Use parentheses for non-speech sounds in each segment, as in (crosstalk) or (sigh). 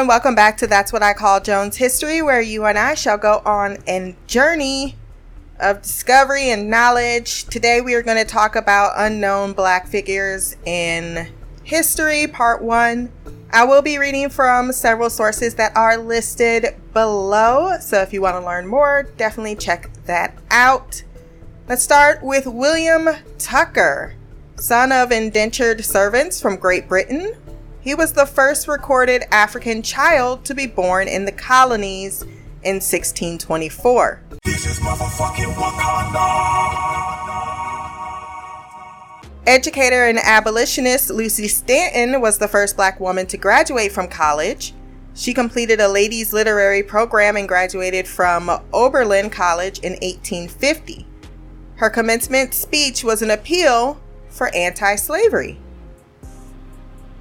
and welcome back to That's What I Call Jones History, where you and I shall go on a journey of discovery and knowledge. Today, we are going to talk about unknown black figures in history, part one. I will be reading from several sources that are listed below, so if you want to learn more, definitely check that out. Let's start with William Tucker, son of indentured servants from Great Britain he was the first recorded African child to be born in the colonies in 1624. Educator and abolitionist Lucy Stanton was the first black woman to graduate from college. She completed a ladies' literary program and graduated from Oberlin College in 1850. Her commencement speech was an appeal for anti slavery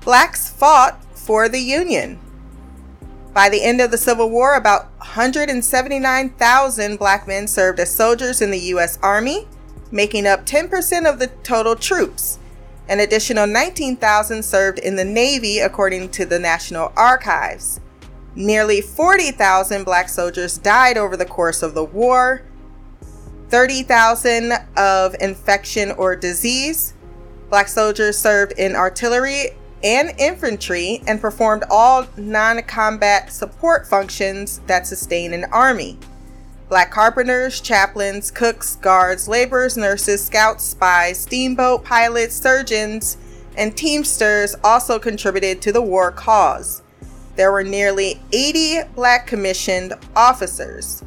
blacks fought for the Union. By the end of the Civil War, about 179,000 black men served as soldiers in the U.S. Army, making up 10% of the total troops. An additional 19,000 served in the Navy, according to the National Archives. Nearly 40,000 black soldiers died over the course of the war, 30,000 of infection or disease. Black soldiers served in artillery and infantry and performed all non combat support functions that sustain an army. Black carpenters, chaplains, cooks, guards, laborers, nurses, scouts, spies, steamboat pilots, surgeons, and teamsters also contributed to the war cause. There were nearly 80 black commissioned officers.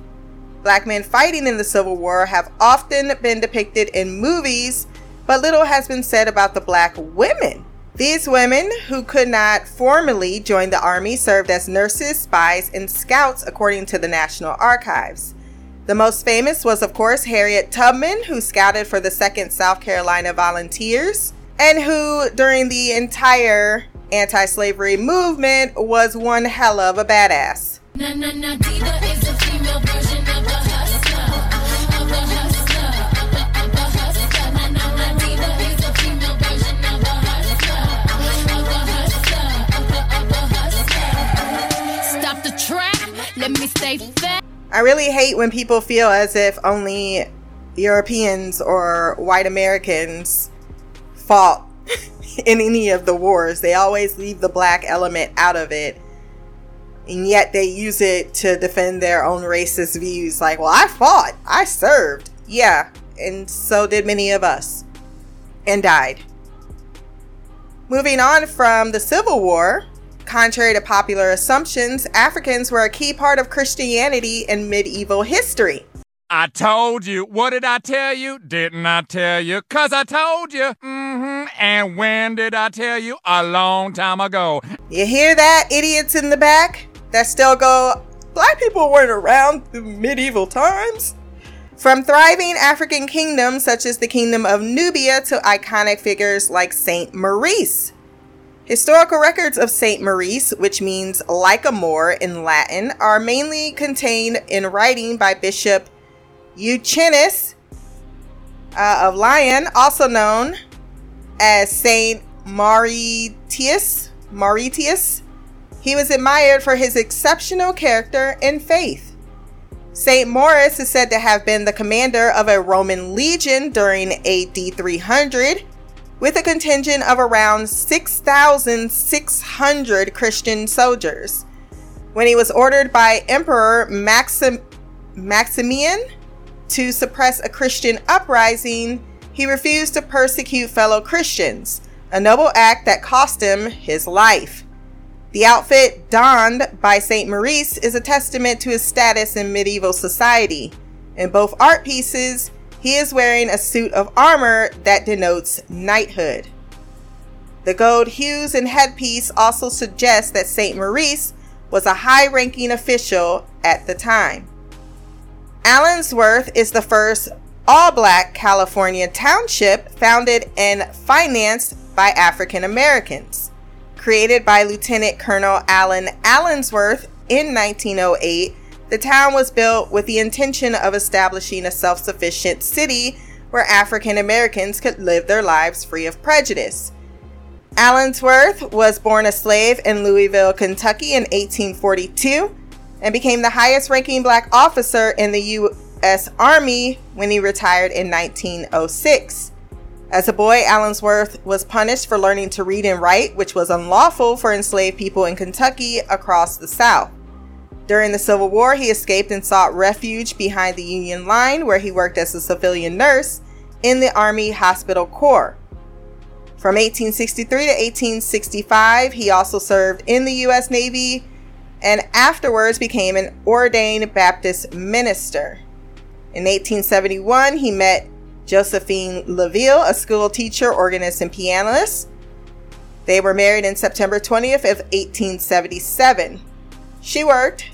Black men fighting in the Civil War have often been depicted in movies, but little has been said about the black women these women, who could not formally join the army, served as nurses, spies, and scouts according to the National Archives. The most famous was, of course, Harriet Tubman, who scouted for the 2nd South Carolina Volunteers, and who, during the entire anti slavery movement, was one hell of a badass. Let me stay fat. I really hate when people feel as if only Europeans or white Americans fought (laughs) in any of the wars. They always leave the black element out of it. And yet they use it to defend their own racist views. Like, well, I fought, I served. Yeah, and so did many of us. And died. Moving on from the Civil War, Contrary to popular assumptions, Africans were a key part of Christianity in medieval history. I told you. What did I tell you? Didn't I tell you? Cause I told you. Mm-hmm. And when did I tell you? A long time ago. You hear that, idiots in the back? That still go, black people weren't around in medieval times? From thriving African kingdoms such as the Kingdom of Nubia to iconic figures like Saint Maurice. Historical records of Saint Maurice, which means like a Moor in Latin, are mainly contained in writing by Bishop Eugenius uh, of Lyon, also known as Saint Mauritius. Mauritius. He was admired for his exceptional character and faith. Saint Maurice is said to have been the commander of a Roman legion during AD 300 with a contingent of around 6,600 Christian soldiers. When he was ordered by Emperor Maxim- Maximian to suppress a Christian uprising, he refused to persecute fellow Christians, a noble act that cost him his life. The outfit donned by St. Maurice is a testament to his status in medieval society. In both art pieces, he is wearing a suit of armor that denotes knighthood. The gold hues and headpiece also suggest that St. Maurice was a high ranking official at the time. Allensworth is the first all black California township founded and financed by African Americans. Created by Lieutenant Colonel Allen Allensworth in 1908, the town was built with the intention of establishing a self sufficient city where African Americans could live their lives free of prejudice. Allensworth was born a slave in Louisville, Kentucky in 1842 and became the highest ranking black officer in the U.S. Army when he retired in 1906. As a boy, Allensworth was punished for learning to read and write, which was unlawful for enslaved people in Kentucky across the South. During the Civil War, he escaped and sought refuge behind the Union line, where he worked as a civilian nurse in the Army Hospital Corps. From 1863 to 1865, he also served in the U.S. Navy and afterwards became an ordained Baptist minister. In 1871, he met Josephine Leavell, a school teacher, organist, and pianist. They were married in September 20th of 1877. She worked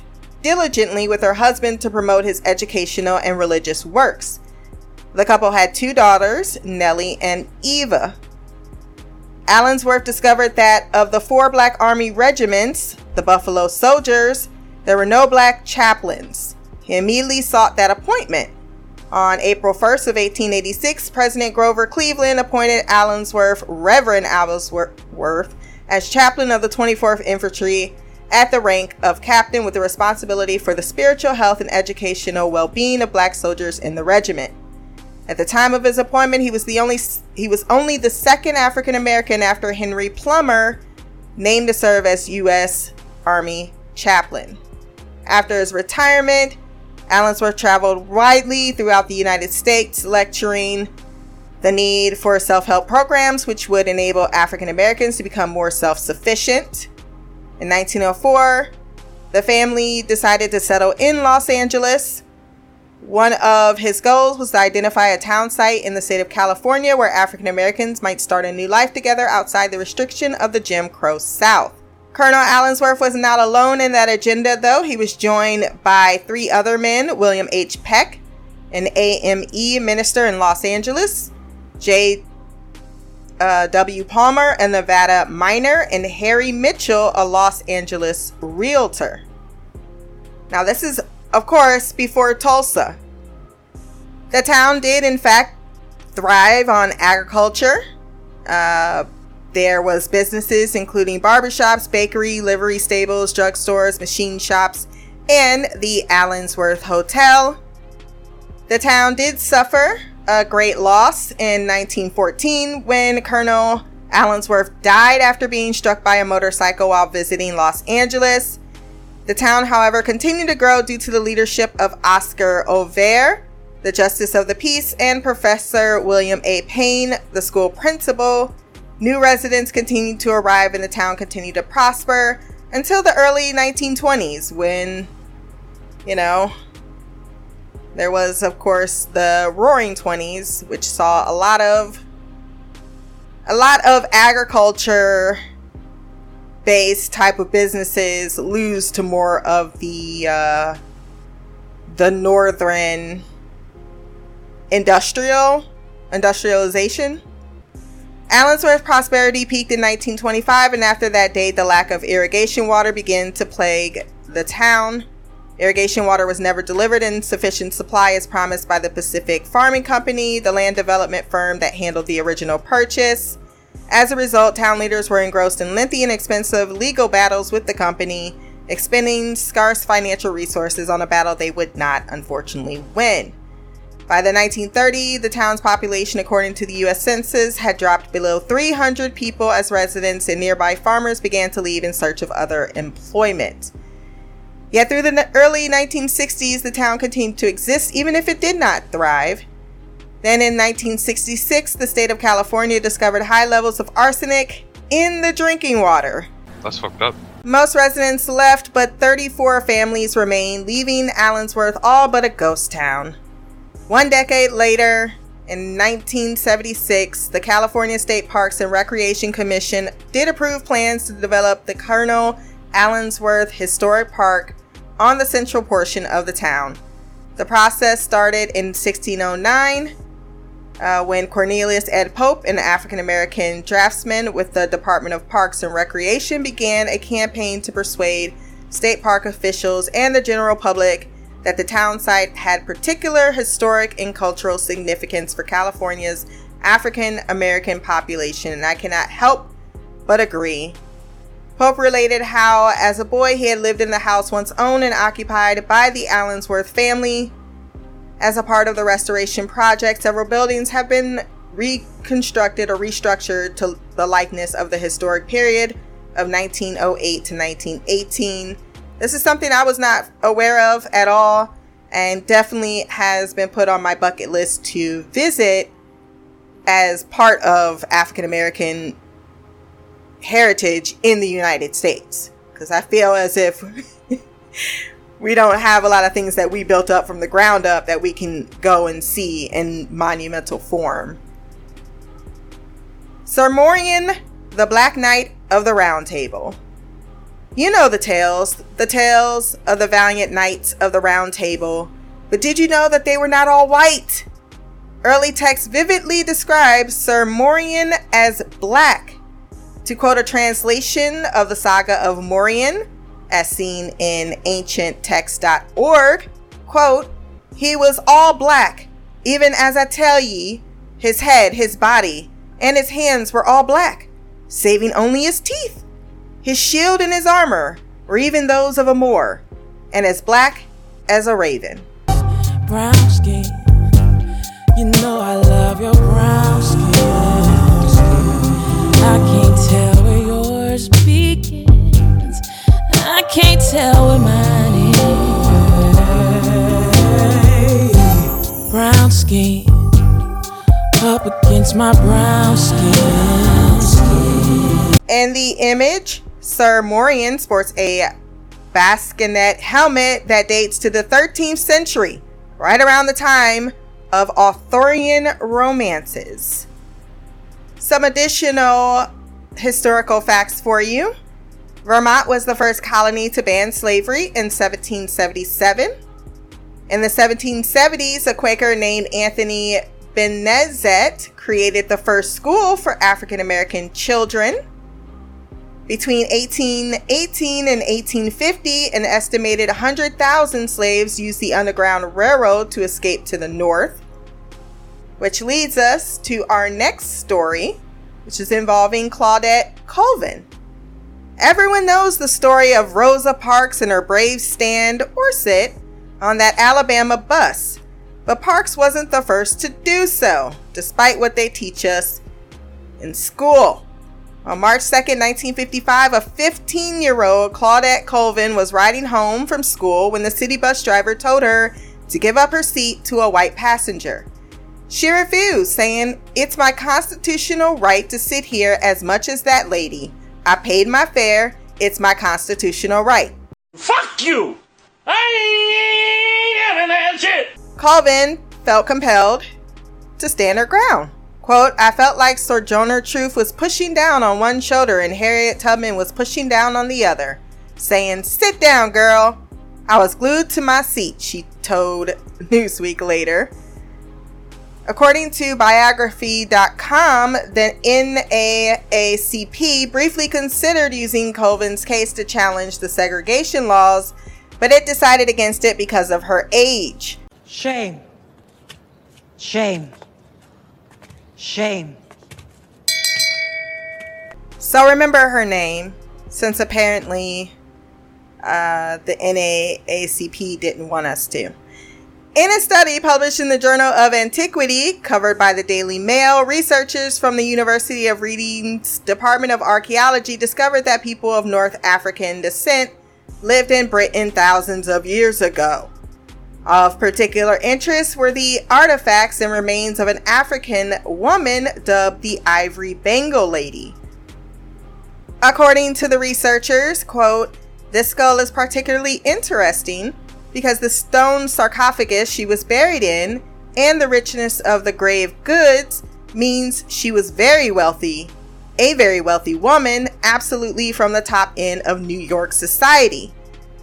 diligently with her husband to promote his educational and religious works. The couple had two daughters, Nellie and Eva. Allensworth discovered that of the four Black Army regiments, the Buffalo Soldiers, there were no black chaplains. He immediately sought that appointment. On April 1st of 1886, President Grover Cleveland appointed Allensworth, Reverend Allensworth, as chaplain of the 24th Infantry at the rank of captain with the responsibility for the spiritual health and educational well-being of black soldiers in the regiment. At the time of his appointment, he was the only he was only the second African American after Henry Plummer named to serve as US Army chaplain. After his retirement, Allensworth traveled widely throughout the United States lecturing the need for self-help programs which would enable African Americans to become more self-sufficient in 1904, the family decided to settle in Los Angeles. One of his goals was to identify a town site in the state of California where African Americans might start a new life together outside the restriction of the Jim Crow South. Colonel Allensworth was not alone in that agenda, though. He was joined by three other men William H. Peck, an AME minister in Los Angeles, J uh, W. Palmer, a Nevada miner, and Harry Mitchell, a Los Angeles realtor. Now, this is, of course, before Tulsa. The town did, in fact, thrive on agriculture. Uh, there was businesses including barbershops, bakery, livery stables, drugstores, machine shops, and the Allensworth Hotel. The town did suffer a great loss in 1914 when Colonel Allensworth died after being struck by a motorcycle while visiting Los Angeles. The town, however, continued to grow due to the leadership of Oscar Overr, the Justice of the Peace, and Professor William A. Payne, the school principal. New residents continued to arrive and the town continued to prosper until the early 1920s when, you know, there was, of course, the Roaring Twenties, which saw a lot of a lot of agriculture based type of businesses lose to more of the uh, the northern industrial industrialization. Allensworth prosperity peaked in 1925, and after that date, the lack of irrigation water began to plague the town. Irrigation water was never delivered in sufficient supply as promised by the Pacific Farming Company, the land development firm that handled the original purchase. As a result, town leaders were engrossed in lengthy and expensive legal battles with the company, expending scarce financial resources on a battle they would not, unfortunately, win. By the 1930s, the town's population, according to the U.S. Census, had dropped below 300 people as residents, and nearby farmers began to leave in search of other employment. Yet through the early 1960s, the town continued to exist even if it did not thrive. Then in 1966, the state of California discovered high levels of arsenic in the drinking water. That's fucked up. Most residents left, but 34 families remain, leaving Allensworth all but a ghost town. One decade later, in 1976, the California State Parks and Recreation Commission did approve plans to develop the Colonel Allensworth Historic Park on the central portion of the town. The process started in 1609 uh, when Cornelius Ed Pope, an African American draftsman with the Department of Parks and Recreation, began a campaign to persuade state park officials and the general public that the town site had particular historic and cultural significance for California's African American population. And I cannot help but agree. Pope related how, as a boy, he had lived in the house once owned and occupied by the Allensworth family. As a part of the restoration project, several buildings have been reconstructed or restructured to the likeness of the historic period of 1908 to 1918. This is something I was not aware of at all and definitely has been put on my bucket list to visit as part of African American heritage in the United States. Because I feel as if (laughs) we don't have a lot of things that we built up from the ground up that we can go and see in monumental form. Sir Morion, the Black Knight of the Round Table. You know the tales, the tales of the valiant knights of the Round Table, but did you know that they were not all white? Early text vividly describes Sir Morion as black. To quote a translation of the saga of Morion, as seen in ancienttext.org, quote, He was all black, even as I tell ye, his head, his body, and his hands were all black, saving only his teeth. His shield and his armor were even those of a Moor, and as black as a raven. Brown skin, you know I love your brown skin. Tell where mine is. Brown skin up against my brown skin. In the image, Sir Morion sports a bascinet helmet that dates to the 13th century, right around the time of Arthurian romances. Some additional historical facts for you. Vermont was the first colony to ban slavery in 1777. In the 1770s, a Quaker named Anthony Benezet created the first school for African American children. Between 1818 and 1850, an estimated 100,000 slaves used the Underground Railroad to escape to the north. Which leads us to our next story, which is involving Claudette Colvin. Everyone knows the story of Rosa Parks and her brave stand or sit on that Alabama bus but Parks wasn't the first to do so, despite what they teach us in school. On March 2nd, 1955, a 15 year old Claudette Colvin was riding home from school when the city bus driver told her to give up her seat to a white passenger. She refused, saying, It's my constitutional right to sit here as much as that lady. I paid my fare. It's my constitutional right. Fuck you! I ain't having that shit! Colvin felt compelled to stand her ground. Quote, I felt like Sojourner Truth was pushing down on one shoulder and Harriet Tubman was pushing down on the other, saying, Sit down, girl. I was glued to my seat, she told (laughs) Newsweek later. According to biography.com, the NAACP briefly considered using Colvin's case to challenge the segregation laws, but it decided against it because of her age. Shame. Shame. Shame. So remember her name, since apparently uh, the NAACP didn't want us to. In a study published in the Journal of Antiquity, covered by the Daily Mail, researchers from the University of Reading's Department of Archaeology discovered that people of North African descent lived in Britain thousands of years ago. Of particular interest were the artifacts and remains of an African woman dubbed the Ivory Bangle Lady. According to the researchers, quote, this skull is particularly interesting because the stone sarcophagus she was buried in and the richness of the grave goods means she was very wealthy, a very wealthy woman, absolutely from the top end of New York society.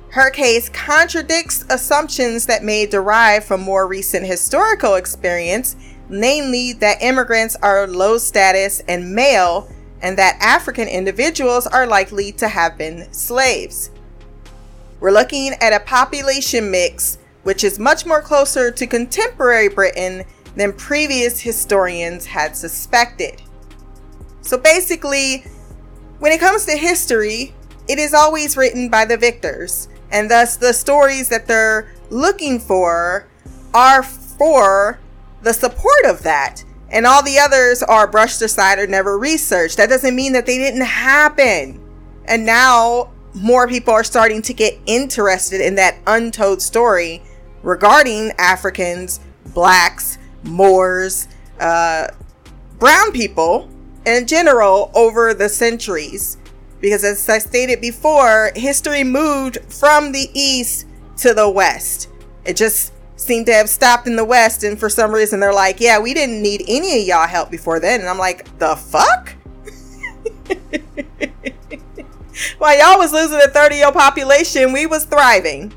Her case contradicts assumptions that may derive from more recent historical experience, namely that immigrants are low status and male, and that African individuals are likely to have been slaves. We're looking at a population mix which is much more closer to contemporary Britain than previous historians had suspected. So basically, When it comes to history, it is always written by the victors, and thus the stories that they're looking for are for the support of that. And all the others are brushed aside or never researched. That doesn't mean that they didn't happen. And now more people are starting to get interested in that untold story regarding Africans, blacks, Moors, uh, brown people in general over the centuries. Because as I stated before, history moved from the east to the west. It just seemed to have stopped in the west, and for some reason they're like, yeah, we didn't need any of y'all help before then. And I'm like, the fuck? (laughs) (laughs) While y'all was losing a third of your population, we was thriving.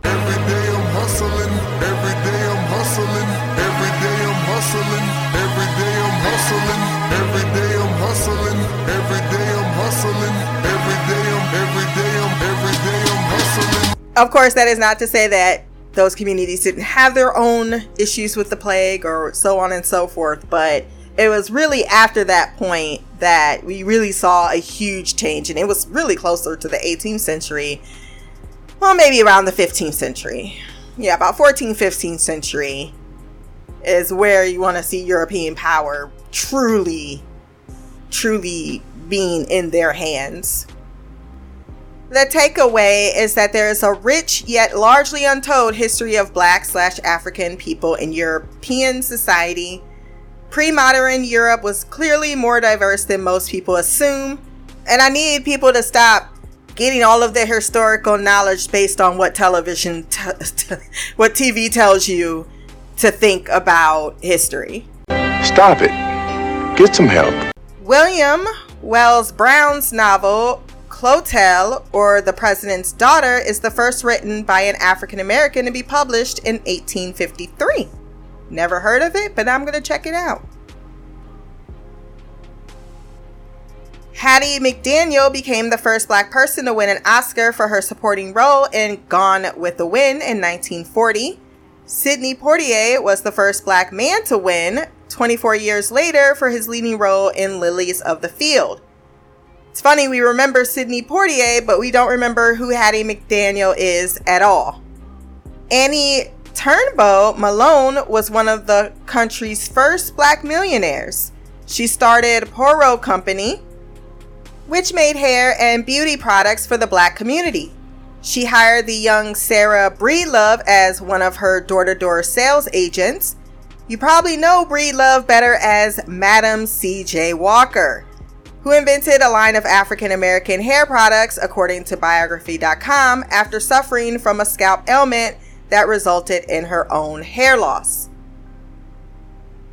Of course, that is not to say that those communities didn't have their own issues with the plague or so on and so forth, but it was really after that point that we really saw a huge change, and it was really closer to the 18th century. Well, maybe around the 15th century. Yeah, about 14th, 15th century is where you want to see European power truly, truly being in their hands. The takeaway is that there is a rich yet largely untold history of black slash African people in European society Pre modern Europe was clearly more diverse than most people assume, and I need people to stop getting all of their historical knowledge based on what television, t- (laughs) t- what TV tells you to think about history. Stop it. Get some help. William Wells Brown's novel, Clotel, or The President's Daughter, is the first written by an African American to be published in 1853. Never heard of it, but I'm going to check it out. Hattie McDaniel became the first black person to win an Oscar for her supporting role in Gone with the Wind in 1940. Sidney Poitier was the first black man to win 24 years later for his leading role in Lilies of the Field. It's funny, we remember Sidney Poitier, but we don't remember who Hattie McDaniel is at all. Annie Turnbo Malone was one of the country's first black millionaires. She started Poro Company, which made hair and beauty products for the black community. She hired the young Sarah Breedlove as one of her door to door sales agents. You probably know Breedlove better as Madam C.J. Walker, who invented a line of African American hair products, according to Biography.com, after suffering from a scalp ailment that resulted in her own hair loss.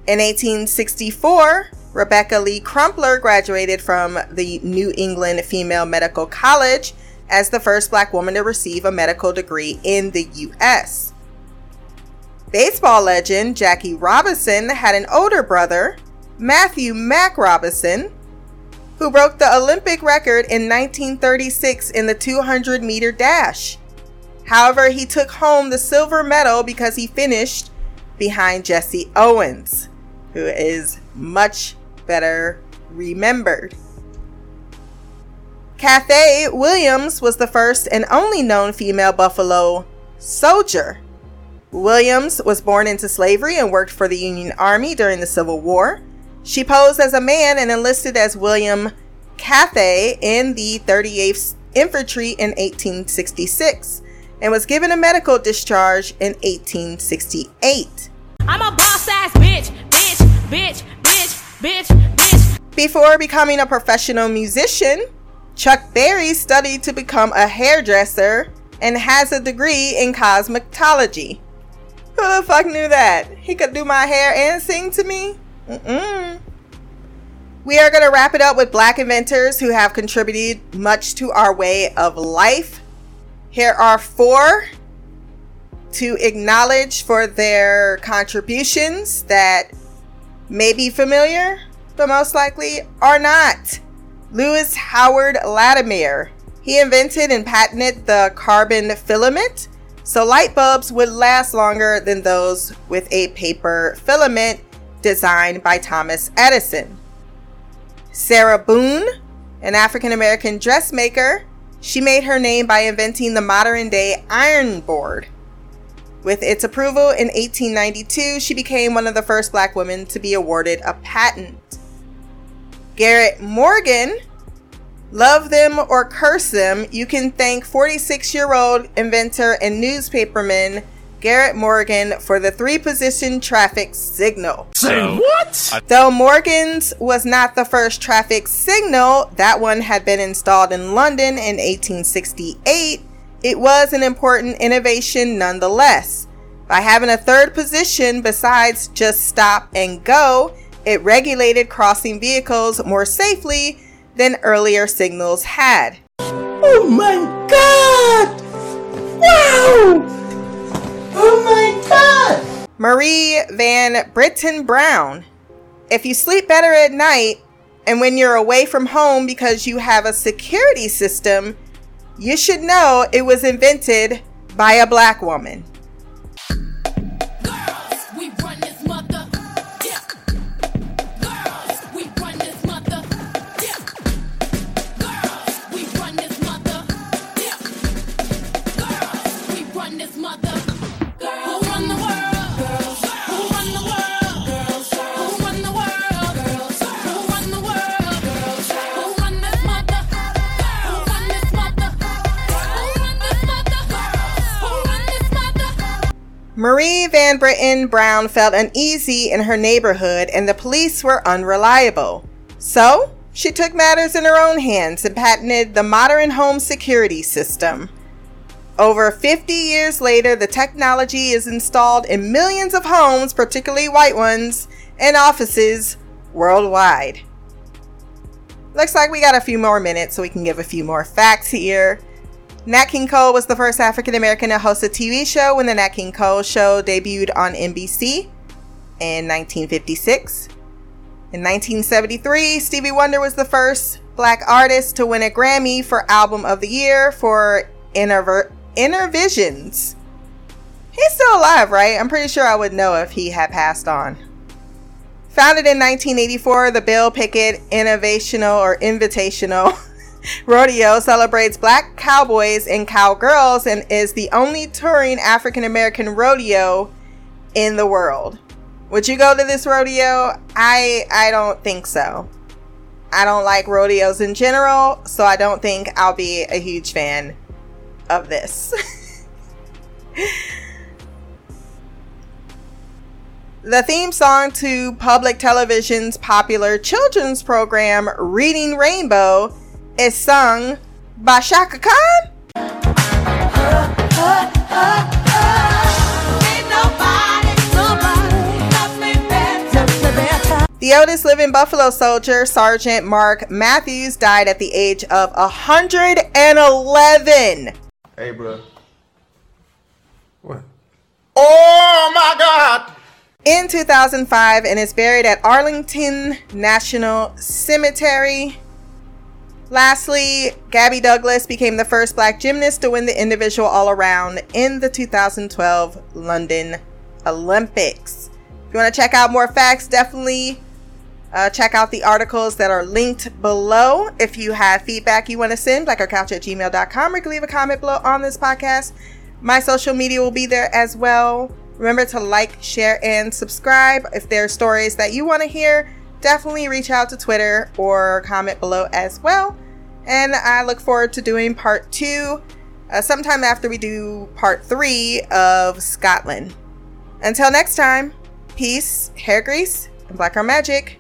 In 1864, Rebecca Lee Crumpler graduated from the New England Female Medical College as the first black woman to receive a medical degree in the U.S. Baseball legend Jackie Robinson had an older brother, Matthew Mac Robinson, who broke the Olympic record in 1936 in the 200 meter dash. However, he took home the silver medal because he finished behind Jesse Owens, who is much better remembered. Cathay Williams was the first and only known female Buffalo soldier. Williams was born into slavery and worked for the Union Army during the Civil War. She posed as a man and enlisted as William Cathay in the 38th Infantry in 1866 and was given a medical discharge in 1868. I'm a boss ass bitch, bitch, bitch, bitch, bitch, bitch. Before becoming a professional musician, Chuck Berry studied to become a hairdresser and has a degree in cosmetology. Who the fuck knew that? He could do my hair and sing to me? Mm-mm. We are going to wrap it up with black inventors who have contributed much to our way of life here are four to acknowledge for their contributions that may be familiar, but most likely are not. Lewis Howard Latimer. He invented and patented the carbon filament, so light bulbs would last longer than those with a paper filament designed by Thomas Edison. Sarah Boone an African American dressmaker, she made her name by inventing the modern day iron board. With its approval in 1892, she became one of the first black women to be awarded a patent. Garrett Morgan, love them or curse them, you can thank 46 year old inventor and newspaperman Garrett Morgan for the three position traffic signal. Say what? Though Morgan's was not the first traffic signal, that one had been installed in London in 1868. It was an important innovation nonetheless. By having a third position besides just stop and go, it regulated crossing vehicles more safely than earlier signals had. Oh my god! Wow! Oh my god! Marie Van Brittan Brown. If you sleep better at night and when you're away from home because you have a security system, you should know it was invented by a black woman. Van Brittan Brown felt uneasy in her neighborhood and the police were unreliable. So, she took matters in her own hands and patented the modern home security system. Over 50 years later, the technology is installed in millions of homes, particularly white ones, and offices worldwide. Looks like we got a few more minutes so we can give a few more facts here. Nat King Cole was the first African American to host a TV show when the Nat King Cole show debuted on NBC in 1956. In 1973, Stevie Wonder was the first black artist to win a Grammy for Album of the Year for Inner, Inner Visions. He's still alive, right? I'm pretty sure I would know if he had passed on. Founded in 1984, the Bill Pickett Innovational or Invitational (laughs) (laughs) Rodeo celebrates black cowboys and cowgirls and is the only touring African American rodeo in the world. Would you go to this rodeo? I I don't think so. I don't like rodeos in general, so I don't think I'll be a huge fan of this. (laughs) The theme song to public television's popular children's program Reading Rainbow is sung by Chaka Khan. The oldest living Buffalo soldier, Sergeant Mark Matthews, died at the age of 111. Hey, bro. What? Oh my god! in 2005 and is buried at Arlington National Cemetery. Lastly, Gabby Douglas became the first black gymnast to win the individual all around in the 2012 London Olympics. If you want to check out more facts, definitely uh, check out the articles that are linked below. If you have feedback you want to send, blackercouch at gmail.com, or you can leave a comment below on this podcast. My social media will be there as well. Remember to like, share, and subscribe. If there are stories that you want to hear, definitely reach out to Twitter or comment below as well. And I look forward to doing part two uh, sometime after we do part three of Scotland. Until next time, peace, hair grease, and black girl magic.